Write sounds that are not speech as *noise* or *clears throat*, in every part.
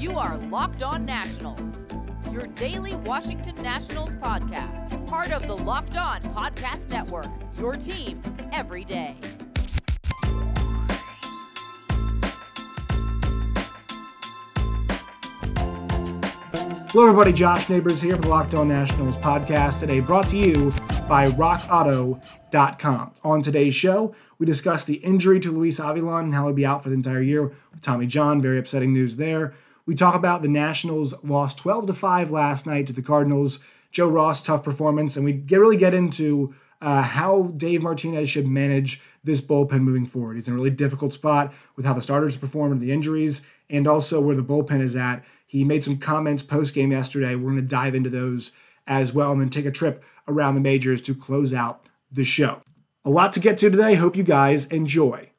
You are Locked On Nationals, your daily Washington Nationals podcast, part of the Locked On Podcast Network, your team every day. Hello, everybody. Josh Neighbors here for the Locked On Nationals podcast today, brought to you by RockAuto.com. On today's show, we discuss the injury to Luis Avilan and how he'll be out for the entire year with Tommy John. Very upsetting news there. We talk about the Nationals lost 12 to 5 last night to the Cardinals. Joe Ross, tough performance, and we get, really get into uh, how Dave Martinez should manage this bullpen moving forward. He's in a really difficult spot with how the starters performed and the injuries, and also where the bullpen is at. He made some comments post game yesterday. We're going to dive into those as well, and then take a trip around the majors to close out the show. A lot to get to today. Hope you guys enjoy.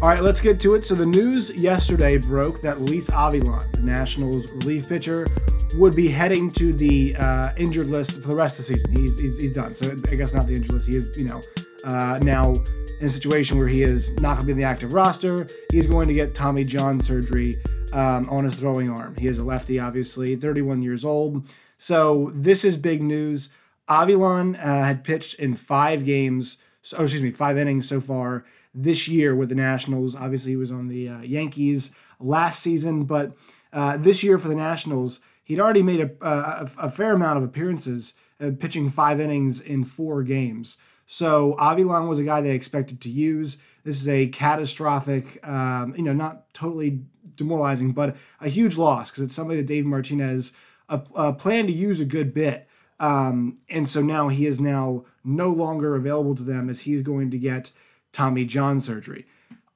All right, let's get to it. So the news yesterday broke that Luis Avilan, the Nationals relief pitcher, would be heading to the uh, injured list for the rest of the season. He's, he's, he's, done. So I guess not the injured list. He is, you know, uh, now in a situation where he is not going to be in the active roster. He's going to get Tommy John surgery um, on his throwing arm. He is a lefty, obviously, 31 years old. So this is big news. Avilan uh, had pitched in five games, oh, excuse me, five innings so far this year with the Nationals. Obviously, he was on the uh, Yankees last season, but uh, this year for the Nationals, he'd already made a, a, a fair amount of appearances, uh, pitching five innings in four games. So Avilan was a guy they expected to use. This is a catastrophic, um, you know, not totally demoralizing, but a huge loss because it's somebody that Dave Martinez uh, uh, planned to use a good bit. Um, and so now he is now no longer available to them as he's going to get Tommy John surgery.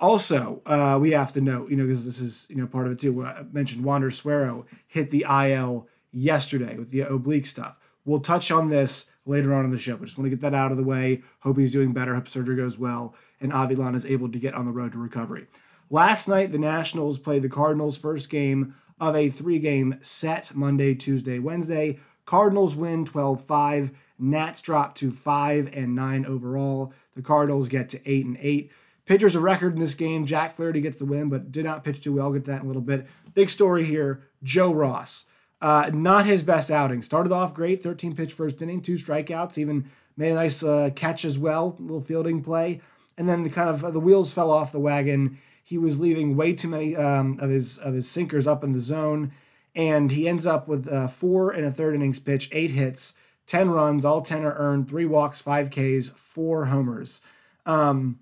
Also, uh, we have to note, you know, because this is you know part of it too. I mentioned Wander Suero hit the IL yesterday with the oblique stuff. We'll touch on this later on in the show. But just want to get that out of the way. Hope he's doing better. Hope surgery goes well, and Avilan is able to get on the road to recovery. Last night, the Nationals played the Cardinals' first game of a three-game set Monday, Tuesday, Wednesday. Cardinals win 12-5. Nats drop to 5 and 9 overall. The Cardinals get to 8 and 8. Pitchers a record in this game. Jack Flaherty gets the win, but did not pitch too well. I'll get to that in a little bit. Big story here Joe Ross. Uh, not his best outing. Started off great, 13 pitch first inning, two strikeouts, even made a nice uh, catch as well, little fielding play. And then the kind of uh, the wheels fell off the wagon. He was leaving way too many um, of his of his sinkers up in the zone, and he ends up with uh, four and a third innings pitch, eight hits, 10 runs, all 10 are earned, three walks, five Ks, four homers. Um,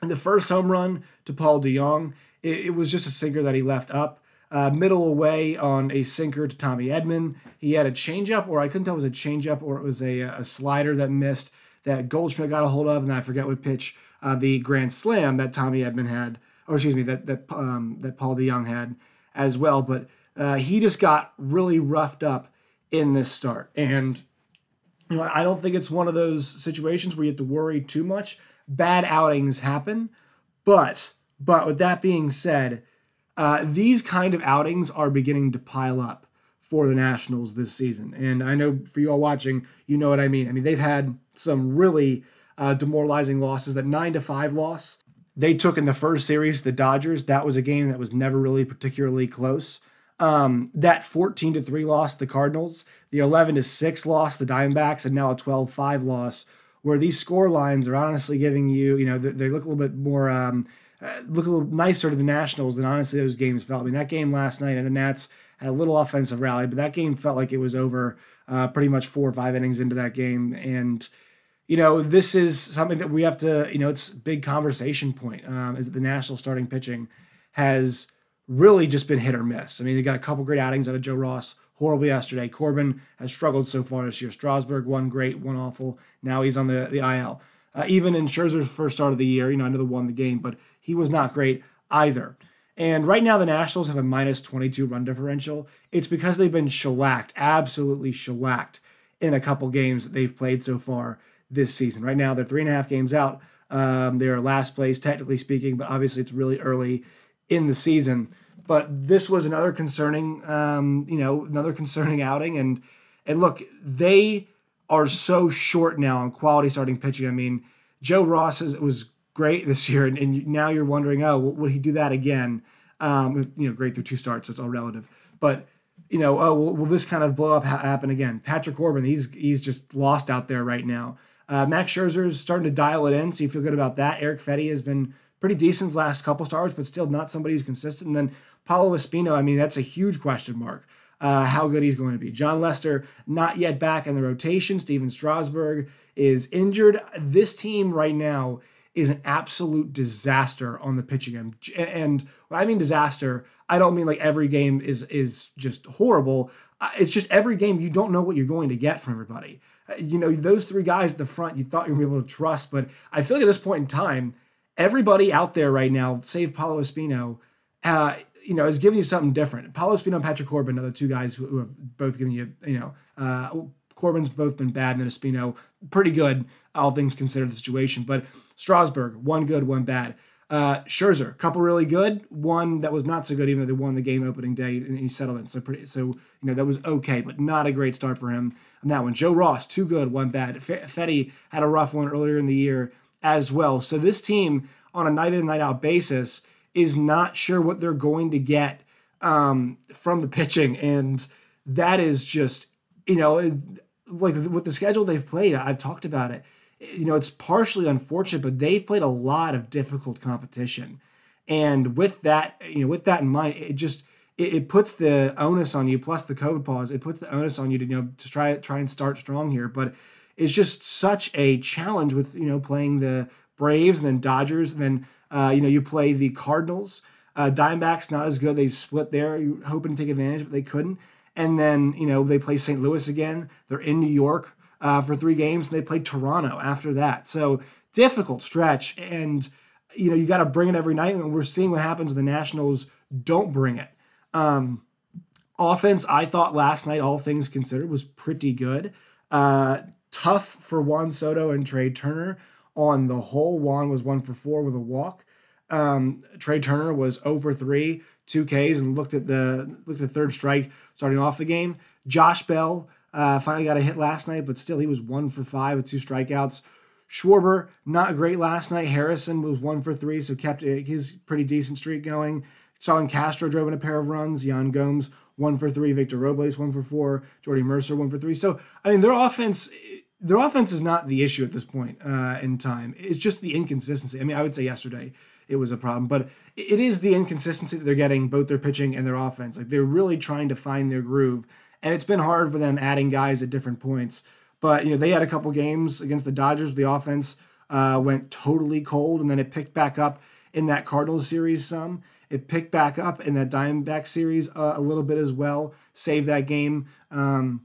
and the first home run to Paul DeJong, it, it was just a sinker that he left up. Uh, middle away on a sinker to Tommy Edman. He had a changeup, or I couldn't tell it was a changeup or it was a, a slider that missed that Goldschmidt got a hold of, and I forget what pitch uh, the grand slam that Tommy Edman had, or excuse me, that that um, that Paul DeJong had as well. But uh, he just got really roughed up in this start, and you know, I don't think it's one of those situations where you have to worry too much. Bad outings happen, but but with that being said, uh, these kind of outings are beginning to pile up for the Nationals this season. And I know for you all watching, you know what I mean. I mean they've had some really uh, demoralizing losses. That nine to five loss they took in the first series, the Dodgers. That was a game that was never really particularly close. Um, that 14 to 3 loss, the Cardinals, the 11 to 6 loss, the Diamondbacks, and now a 12 5 loss, where these score lines are honestly giving you, you know, they, look a little bit more, um, uh, look a little nicer to the Nationals than honestly those games felt. I mean, that game last night and the Nats had a little offensive rally, but that game felt like it was over uh, pretty much four or five innings into that game. And, you know, this is something that we have to, you know, it's big conversation point um, is that the National starting pitching has really just been hit or miss. I mean, they got a couple great outings out of Joe Ross, horrible yesterday. Corbin has struggled so far this year. Strasburg, one great, one awful. Now he's on the, the IL. Uh, even in Scherzer's first start of the year, you know, I know they won the game, but he was not great either. And right now, the Nationals have a minus 22 run differential. It's because they've been shellacked, absolutely shellacked in a couple games that they've played so far this season. Right now, they're three and a half games out. Um, they're last place, technically speaking, but obviously it's really early in the season. But this was another concerning, um, you know, another concerning *laughs* outing. And and look, they are so short now on quality starting pitching. I mean, Joe Ross is, was great this year, and, and now you're wondering, oh, will he do that again? Um, you know, great through two starts, so it's all relative. But you know, oh, will, will this kind of blow up ha- happen again? Patrick Corbin, he's he's just lost out there right now. Uh, Max Scherzer is starting to dial it in, so you feel good about that. Eric Fedde has been pretty decent last couple starts, but still not somebody who's consistent. And then Paolo Espino, I mean, that's a huge question mark. Uh, how good he's going to be. Jon Lester, not yet back in the rotation. Stephen Strasburg is injured. This team right now is an absolute disaster on the pitching end. And when I mean disaster, I don't mean like every game is is just horrible. Uh, it's just every game you don't know what you're going to get from everybody. Uh, you know, those three guys at the front you thought you were able to trust, but I feel like at this point in time, everybody out there right now, save Paolo Espino, uh, you know, is giving you something different. Paolo Espino and Patrick Corbin are the two guys who, who have both given you, you know, uh, Corbin's both been bad, and then Espino pretty good, all things considered the situation. But Strasburg, one good, one bad. Uh, Scherzer, couple really good, one that was not so good, even though they won the game opening day and he settled in. So pretty, so you know that was okay, but not a great start for him on that one. Joe Ross, two good, one bad. F- Fedde had a rough one earlier in the year as well. So this team on a night in night out basis is not sure what they're going to get um, from the pitching, and that is just you know like with the schedule they've played. I've talked about it. You know, it's partially unfortunate, but they've played a lot of difficult competition, and with that, you know, with that in mind, it just it, it puts the onus on you. Plus the COVID pause, it puts the onus on you to you know to try try and start strong here, but it's just such a challenge with you know playing the Braves and then Dodgers and then uh, you know you play the Cardinals. Uh, Diamondbacks not as good. They split there, hoping to take advantage, but they couldn't. And then you know they play St. Louis again. They're in New York uh, for three games, and they play Toronto after that. So difficult stretch, and you know you got to bring it every night. And we're seeing what happens when the Nationals don't bring it. Um, offense, I thought last night, all things considered, was pretty good. Uh, tough for Juan Soto and Trea Turner. On the whole, Juan was one for four with a walk. Um, Trea Turner was over three, two Ks, and looked at the looked at the third strike starting off the game. Josh Bell uh, finally got a hit last night, but still he was one for five with two strikeouts. Schwarber not great last night. Harrison was one for three, so kept his pretty decent streak going. Starlin Castro drove in a pair of runs. Yan Gomes one for three. Victor Robles one for four. Jordy Mercer one for three. So I mean, their offense their offense is not the issue at this point uh, in time. It's just the inconsistency. I mean, I would say yesterday it was a problem, but it is the inconsistency that they're getting both their pitching and their offense. Like they're really trying to find their groove, and it's been hard for them adding guys at different points. But you know, they had a couple games against the Dodgers. The offense uh, went totally cold, and then it picked back up in that Cardinals series. Some it picked back up in that Diamondback series uh, a little bit as well. Save that game. Um,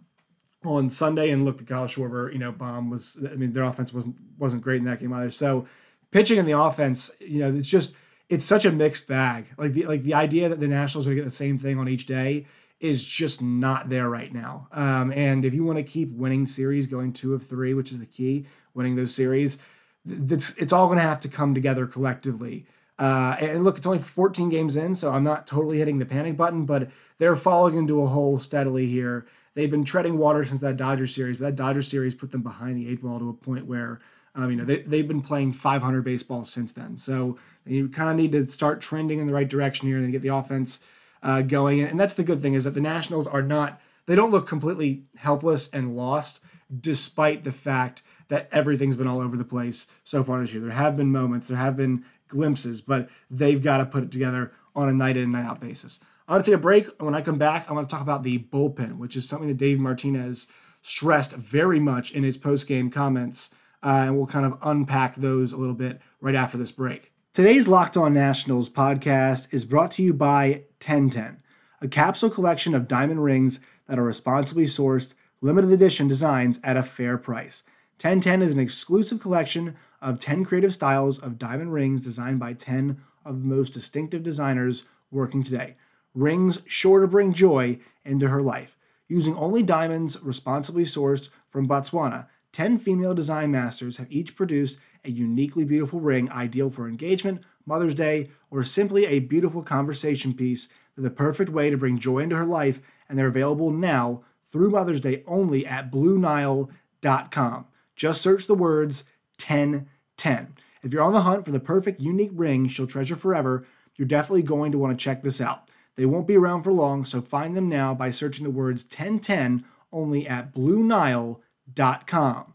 on Sunday, and look, the Kyle Schwarber, you know, bomb was. I mean, their offense wasn't wasn't great in that game either. So, pitching in the offense, you know, it's just it's such a mixed bag. Like the like the idea that the Nationals are going to get the same thing on each day is just not there right now. Um, and if you want to keep winning series, going two of three, which is the key, winning those series, that's it's all going to have to come together collectively. Uh, and look, it's only 14 games in, so I'm not totally hitting the panic button, but they're falling into a hole steadily here they've been treading water since that Dodger series, but that Dodger series put them behind the eight ball to a point where, um, you know, they, they've been playing 500 baseball since then. So you kind of need to start trending in the right direction here and get the offense uh, going. And that's the good thing is that the Nationals are not, they don't look completely helpless and lost, despite the fact that everything's been all over the place so far this year. There have been moments, there have been glimpses, but they've got to put it together on a night in and night out basis. I'm going to take a break. And When I come back, I want to talk about the bullpen, which is something that Dave Martinez stressed very much in his post game comments. Uh, and we'll kind of unpack those a little bit right after this break. Today's Locked On Nationals podcast is brought to you by 1010, a capsule collection of diamond rings that are responsibly sourced, limited edition designs at a fair price. 1010 is an exclusive collection of 10 creative styles of diamond rings designed by 10 of the most distinctive designers working today rings sure to bring joy into her life. Using only diamonds responsibly sourced from Botswana, 10 female design masters have each produced a uniquely beautiful ring ideal for engagement, Mother's Day, or simply a beautiful conversation piece. They're the perfect way to bring joy into her life, and they're available now through Mother's Day only at BlueNile.com. Just search the words 1010. If you're on the hunt for the perfect unique ring she'll treasure forever, you're definitely going to want to check this out. They won't be around for long, so find them now by searching the words 1010 only at BlueNile.com.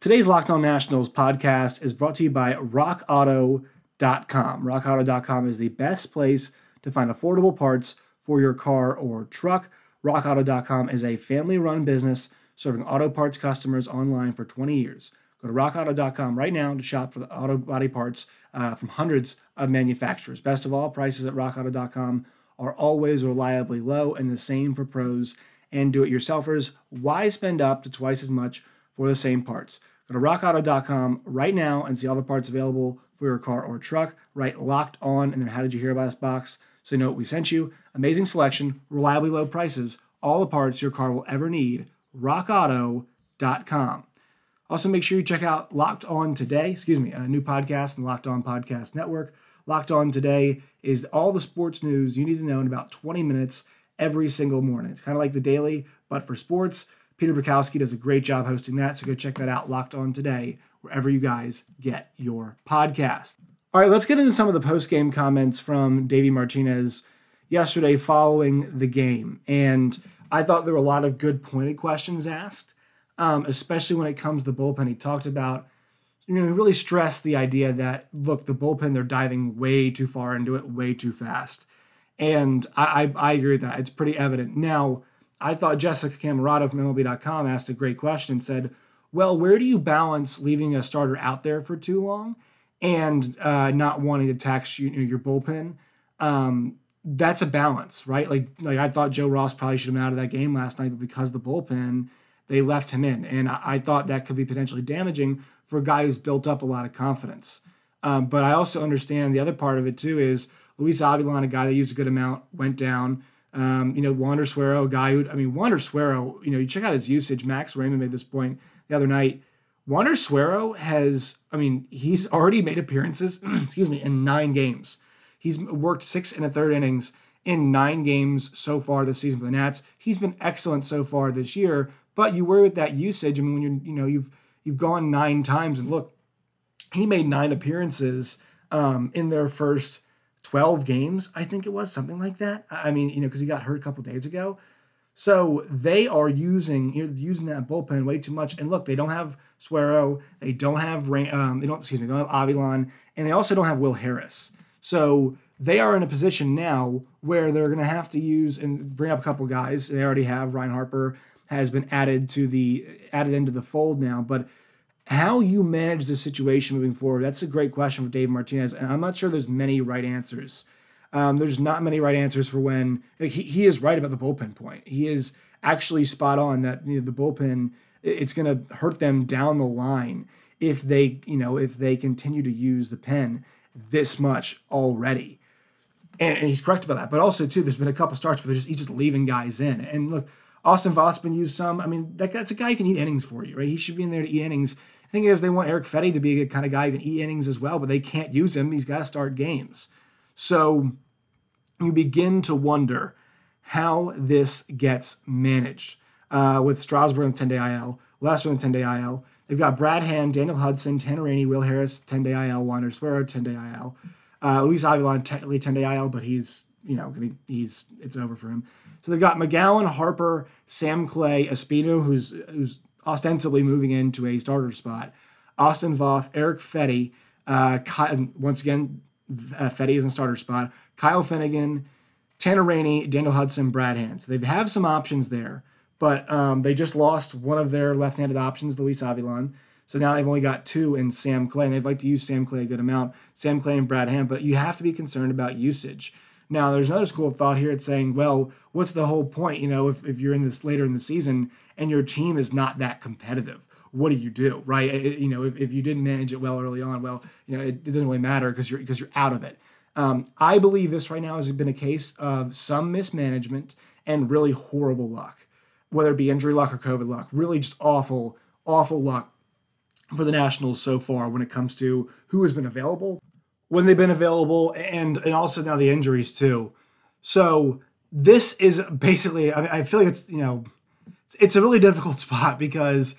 Today's Locked On Nationals podcast is brought to you by RockAuto.com. RockAuto.com is the best place to find affordable parts for your car or truck. RockAuto.com is a family run business serving auto parts customers online for 20 years. Go to rockauto.com right now to shop for the auto body parts uh, from hundreds of manufacturers. Best of all, prices at rockauto.com are always reliably low, and the same for pros and do it yourselfers. Why spend up to twice as much for the same parts? Go to rockauto.com right now and see all the parts available for your car or truck. Write locked on and then how did you hear about us box so you know what we sent you. Amazing selection, reliably low prices, all the parts your car will ever need. rockauto.com. Also, make sure you check out Locked On Today, excuse me, a new podcast in Locked On Podcast Network. Locked On Today is all the sports news you need to know in about 20 minutes every single morning. It's kind of like the daily, but for sports. Peter Bukowski does a great job hosting that, so go check that out, Locked On Today, wherever you guys get your podcast. All right, let's get into some of the post game comments from Davey Martinez yesterday following the game. And I thought there were a lot of good pointed questions asked, um, especially when it comes to the bullpen. He talked about, you know, really stressed the idea that, look, the bullpen, they're diving way too far into it, way too fast. And I, I, I agree with that. It's pretty evident. Now, I thought Jessica Camerata from MLB.com asked a great question and said, well, where do you balance leaving a starter out there for too long and uh, not wanting to tax you, know, your bullpen? Um, that's a balance, right? Like, like I thought Joe Ross probably should have been out of that game last night, but because the bullpen, they left him in, and I, thought that could be potentially damaging for a guy who's built up a lot of confidence. Um, but I also understand the other part of it too is Luis Avilan, a guy that used a good amount, went down. Um, you know, Wander Suero, a guy who, I mean, Wander Suero, you know, you check out his usage. Max Raymond made this point the other night. Wander Suero has, I mean, he's already made appearances, *clears throat* excuse me, in nine games. He's worked six and a third innings in nine games so far this season for the Nats. He's been excellent so far this year, but you worry with that usage. I mean, when you're, you know, you've you've gone nine times and look, he made nine appearances um, in their first 12 games, I think it was, something like that. I mean, you know, because he got hurt a couple days ago. So they are using you know, using that bullpen way too much. And look, they don't have Suero, they don't have um, they don't excuse me, they don't have Avilan, and they also don't have Will Harris. So they are in a position now where they're going to have to use and bring up a couple guys. They already have Ryne Harper has been added to the added into the fold now, but how you manage the situation moving forward, that's a great question for Dave Martinez. And I'm not sure there's many right answers. Um, there's not many right answers for when like, he, he is right about the bullpen point. He is actually spot on that you know, the bullpen, it's going to hurt them down the line if they, you know, if they continue to use the pen this much already. And, and he's correct about that. But also, too, there's been a couple starts where just, he's just leaving guys in. And look, Austin Voth's been used some. I mean, that, that's a guy who can eat innings for you, right? He should be in there to eat innings The thing is, they want Eric Fedde to be a kind of guy who can eat innings as well, but they can't use him. He's got to start games. So you begin to wonder how this gets managed uh, with Strasburg and 10 day IL, Lester and 10 day IL. They've got Brad Hand, Daniel Hudson, Tanner Rainey, Will Harris, 10 day IL, Wander Suero, 10 day IL. Uh, Luis Avilan, technically 10 day IL, but he's, you know, he's, it's over for him. So they've got McGowin, Harper, Sam Clay, Espino, who's, who's ostensibly moving into a starter spot. Austin Voth, Eric Fedde, uh, once again, uh, Fedde is in starter spot. Kyle Finnegan, Tanner Rainey, Daniel Hudson, Brad Hand. So they have some options there, but um, they just lost one of their left-handed options, Luis Avilan. So now they've only got two in Sam Clay, and they'd like to use Sam Clay a good amount, Sam Clay and Brad Hand, but you have to be concerned about usage. Now, there's another school of thought here. It's saying, well, what's the whole point? You know, if, if you're in this later in the season and your team is not that competitive, what do you do, right? It, you know, if, if you didn't manage it well early on, well, you know, it, it doesn't really matter because you're because you're out of it. Um, I believe this right now has been a case of some mismanagement and really horrible luck, whether it be injury luck or COVID luck. Really, just awful, awful luck for the Nationals so far when it comes to who has been available when they've been available and and also now the injuries too. So this is basically I, mean, I feel like it's you know it's a really difficult *laughs* spot because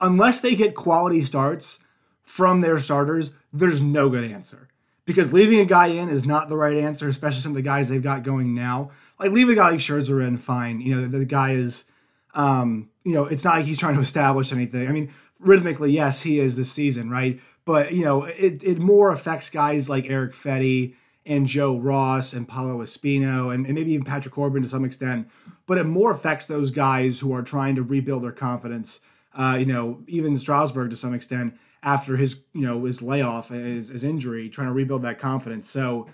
unless they get quality starts from their starters, there's no good answer. Because leaving a guy in is not the right answer, especially some of the guys they've got going now. Like leave a guy like Scherzer in, fine. You know, the, the guy is, um, you know, it's not like he's trying to establish anything. I mean, rhythmically, yes, he is this season, right? But you know, it, it more affects guys like Eric Fedde and Joe Ross and Paolo Espino and, and maybe even Patrick Corbin to some extent. But it more affects those guys who are trying to rebuild their confidence. Uh, you know, even Strasburg to some extent after his you know his layoff and his, his injury, trying to rebuild that confidence. So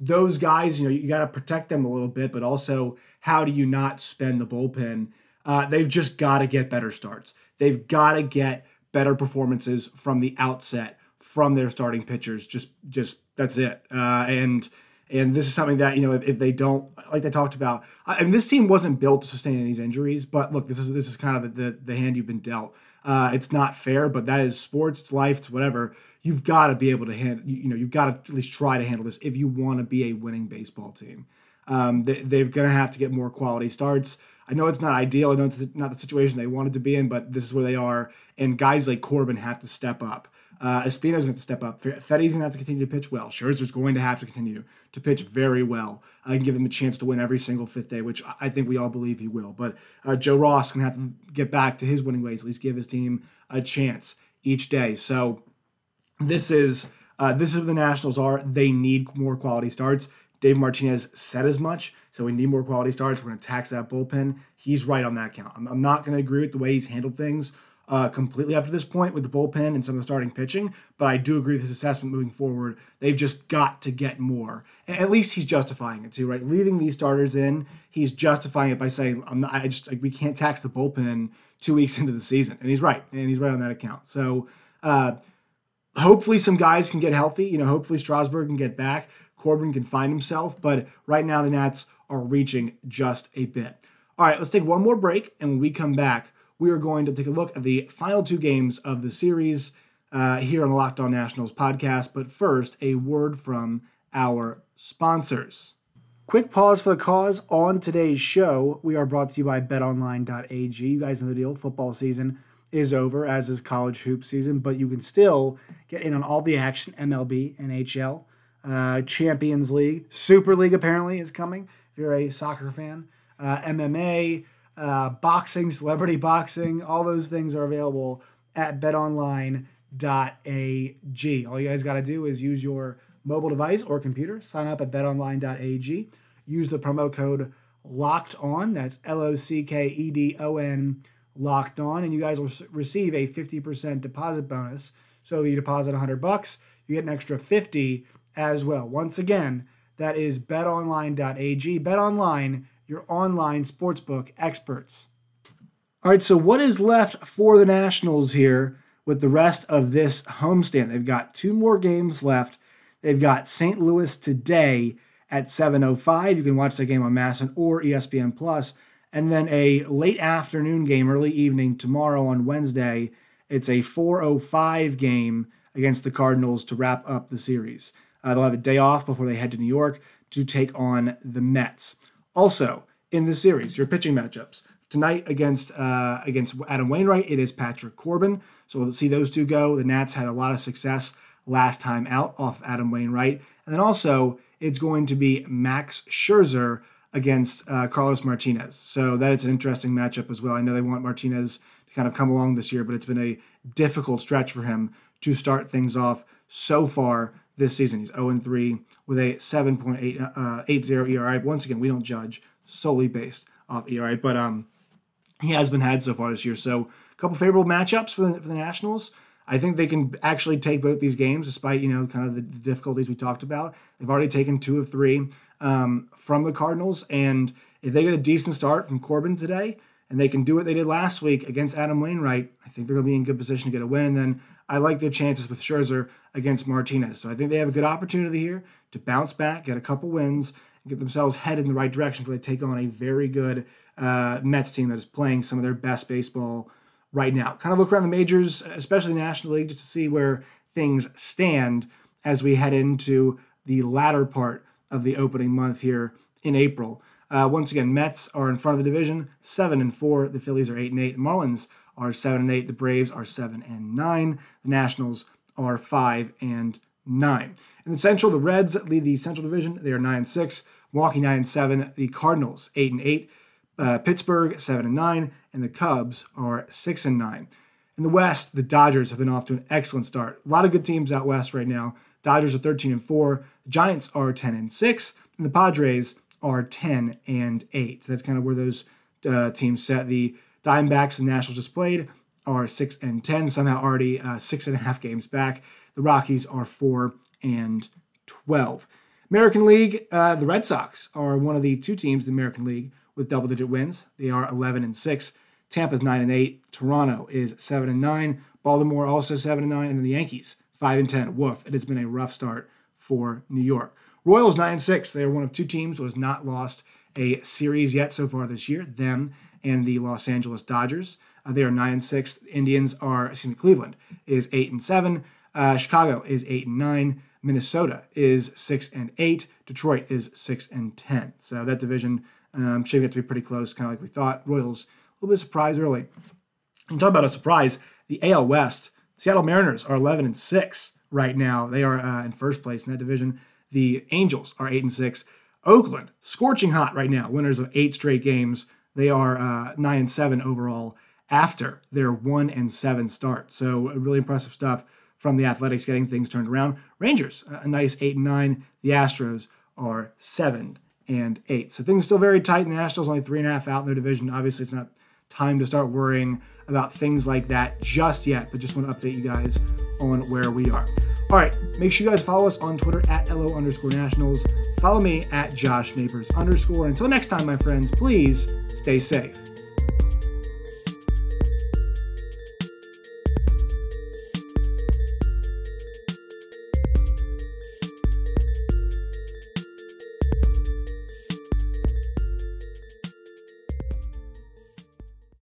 those guys, you know, you got to protect them a little bit, but also how do you not spend the bullpen? Uh, they've just got to get better starts. They've got to get better performances from the outset from their starting pitchers. Just, just that's it. Uh, and and this is something that you know if, if they don't like they talked about. I, and this team wasn't built to sustain these injuries. But look, this is this is kind of the the, the hand you've been dealt. Uh, it's not fair, but that is sports, it's life, it's whatever. You've got to be able to handle. You, you know, you've got to at least try to handle this if you want to be a winning baseball team. Um, they, they're going to have to get more quality starts. I know it's not ideal. I know it's not the situation they wanted to be in, but this is where they are. And guys like Corbin have to step up. Uh, Espino's going to have to step up. Fedde's going to have to continue to pitch well. Scherzer's going to have to continue to pitch very well uh, and give him a chance to win every single fifth day, which I think we all believe he will. But uh, Joe Ross to have to get back to his winning ways, at least give his team a chance each day. So this is uh, this is the Nationals are. They need more quality starts. Dave Martinez said as much. So we need more quality starts. We're going to tax that bullpen. He's right on that count. I'm, I'm not going to agree with the way he's handled things uh, completely up to this point with the bullpen and some of the starting pitching, but I do agree with his assessment moving forward. They've just got to get more. And at least he's justifying it too, right? Leaving these starters in, he's justifying it by saying, "I'm not. I just like we can't tax the bullpen two weeks *laughs* into the season," and he's right, and he's right on that account. So. Uh, hopefully some guys can get healthy. You know, hopefully Strasburg can get back. Corbin can find himself, but right now the Nats are reaching just a bit. All right, let's take one more break, and when we come back, we are going to take a look at the final two games of the series uh, here on the Locked On Nationals podcast. But first, a word from our sponsors. Quick pause for the cause on today's show. We are brought to you by betonline.ag. You guys know the deal. Football season is over, as is college hoop season, but you can still get in on all the action MLB, NHL, uh, Champions League, Super League apparently is coming if you're a soccer fan, uh, MMA, uh, boxing, celebrity boxing, all those things are available at betonline.ag. All you guys got to do is use your mobile device or computer, sign up at betonline.ag, use the promo code locked on, that's L O C K E D O N, locked on, and you guys will receive a 50% deposit bonus. So if you deposit 100 bucks, you get an extra 50 as well. Once again, that is betonline.ag. BetOnline your online sportsbook experts. All right, so what is left for the Nationals here with the rest of this homestand? They've got two more games left. They've got St. Louis today at 7:05. You can watch the game on MASN or ESPN Plus, and then a late afternoon game, early evening tomorrow on Wednesday. It's a 4:05 game against the Cardinals to wrap up the series. Uh, they'll have a day off before they head to New York to take on the Mets. Also, in the series, your pitching matchups tonight against uh, against Adam Wainwright, it is Patrick Corbin. So we'll see those two go. The Nats had a lot of success last time out off Adam Wainwright, and then also it's going to be Max Scherzer against uh, Carlos Martinez. So that is an interesting matchup as well. I know they want Martinez to kind of come along this year, but it's been a difficult stretch for him to start things off so far this season. He's 0 3 with a 7.80 uh, ERA. Once again, we don't judge solely based off ERA, but um, he has been had so far this year. So a couple favorable matchups for the, for the Nationals. I think they can actually take both these games, despite you know kind of the, the difficulties we talked about. They've already taken two of three um, from the Cardinals, and if they get a decent start from Corbin today, and they can do what they did last week against Adam Wainwright, I think they're going to be in good position to get a win. And then I like their chances with Scherzer against Martinez. So I think they have a good opportunity here to bounce back, get a couple wins, and get themselves headed in the right direction before they take on a very good uh, Mets team that is playing some of their best baseball right now. Kind of look around the majors, especially National League, just to see where things stand as we head into the latter part of the opening month here in April. Uh, once again, Mets are in front of the division, seven and four. The Phillies are eight and eight. The Marlins are seven and eight. The Braves are seven and nine. The Nationals are five and nine. In the Central, the Reds lead the Central Division. They are nine and six. Milwaukee nine and seven. The Cardinals eight and eight. Uh, Pittsburgh seven and nine, and the Cubs are six and nine. In the West, the Dodgers have been off to an excellent start. A lot of good teams out west right now. Dodgers are 13 and 4, the Giants are 10 and 6, and the Padres are 10 and 8. So that's kind of where those uh, teams set. The Diamondbacks and Nationals just played are 6 and 10, somehow already uh, six and a half games back. The Rockies are 4 and 12. American League, uh, the Red Sox are one of the two teams in the American League with double digit wins. They are 11 and 6. Tampa's 9 and 8. Toronto is 7 and 9. Baltimore also 7 and 9. And then the Yankees 5 and 10. Woof. It has been a rough start for New York. Royals 9 and 6. They are one of two teams who has not lost a series yet so far this year. Them and the Los Angeles Dodgers. Uh, they are 9 and 6. Indians are, excuse me, Cleveland is 8 and 7. Uh, Chicago is 8 and 9. Minnesota is 6 and 8. Detroit is 6 and 10. So that division um, shaping up to be pretty close, kind of like we thought. Royals, a little bit of surprise early. And talk about a surprise, the AL West, Seattle Mariners are 11 and 6 right now. They are uh, in first place in that division. The Angels are 8 and 6. Oakland, scorching hot right now, winners of eight straight games. They are uh, 9 and 7 overall after their 1 and 7 start. So, really impressive stuff from the Athletics getting things turned around. Rangers, a nice 8 and 9. The Astros are 7 and 8. So, things still very tight. The Nationals only three and a half out in their division. Obviously, it's not time to start worrying about things like that just yet, but just want to update you guys on where we are. All right, make sure you guys follow us on Twitter at LO underscore nationals. Follow me at Josh Neighbors underscore. Until next time, my friends, please stay safe.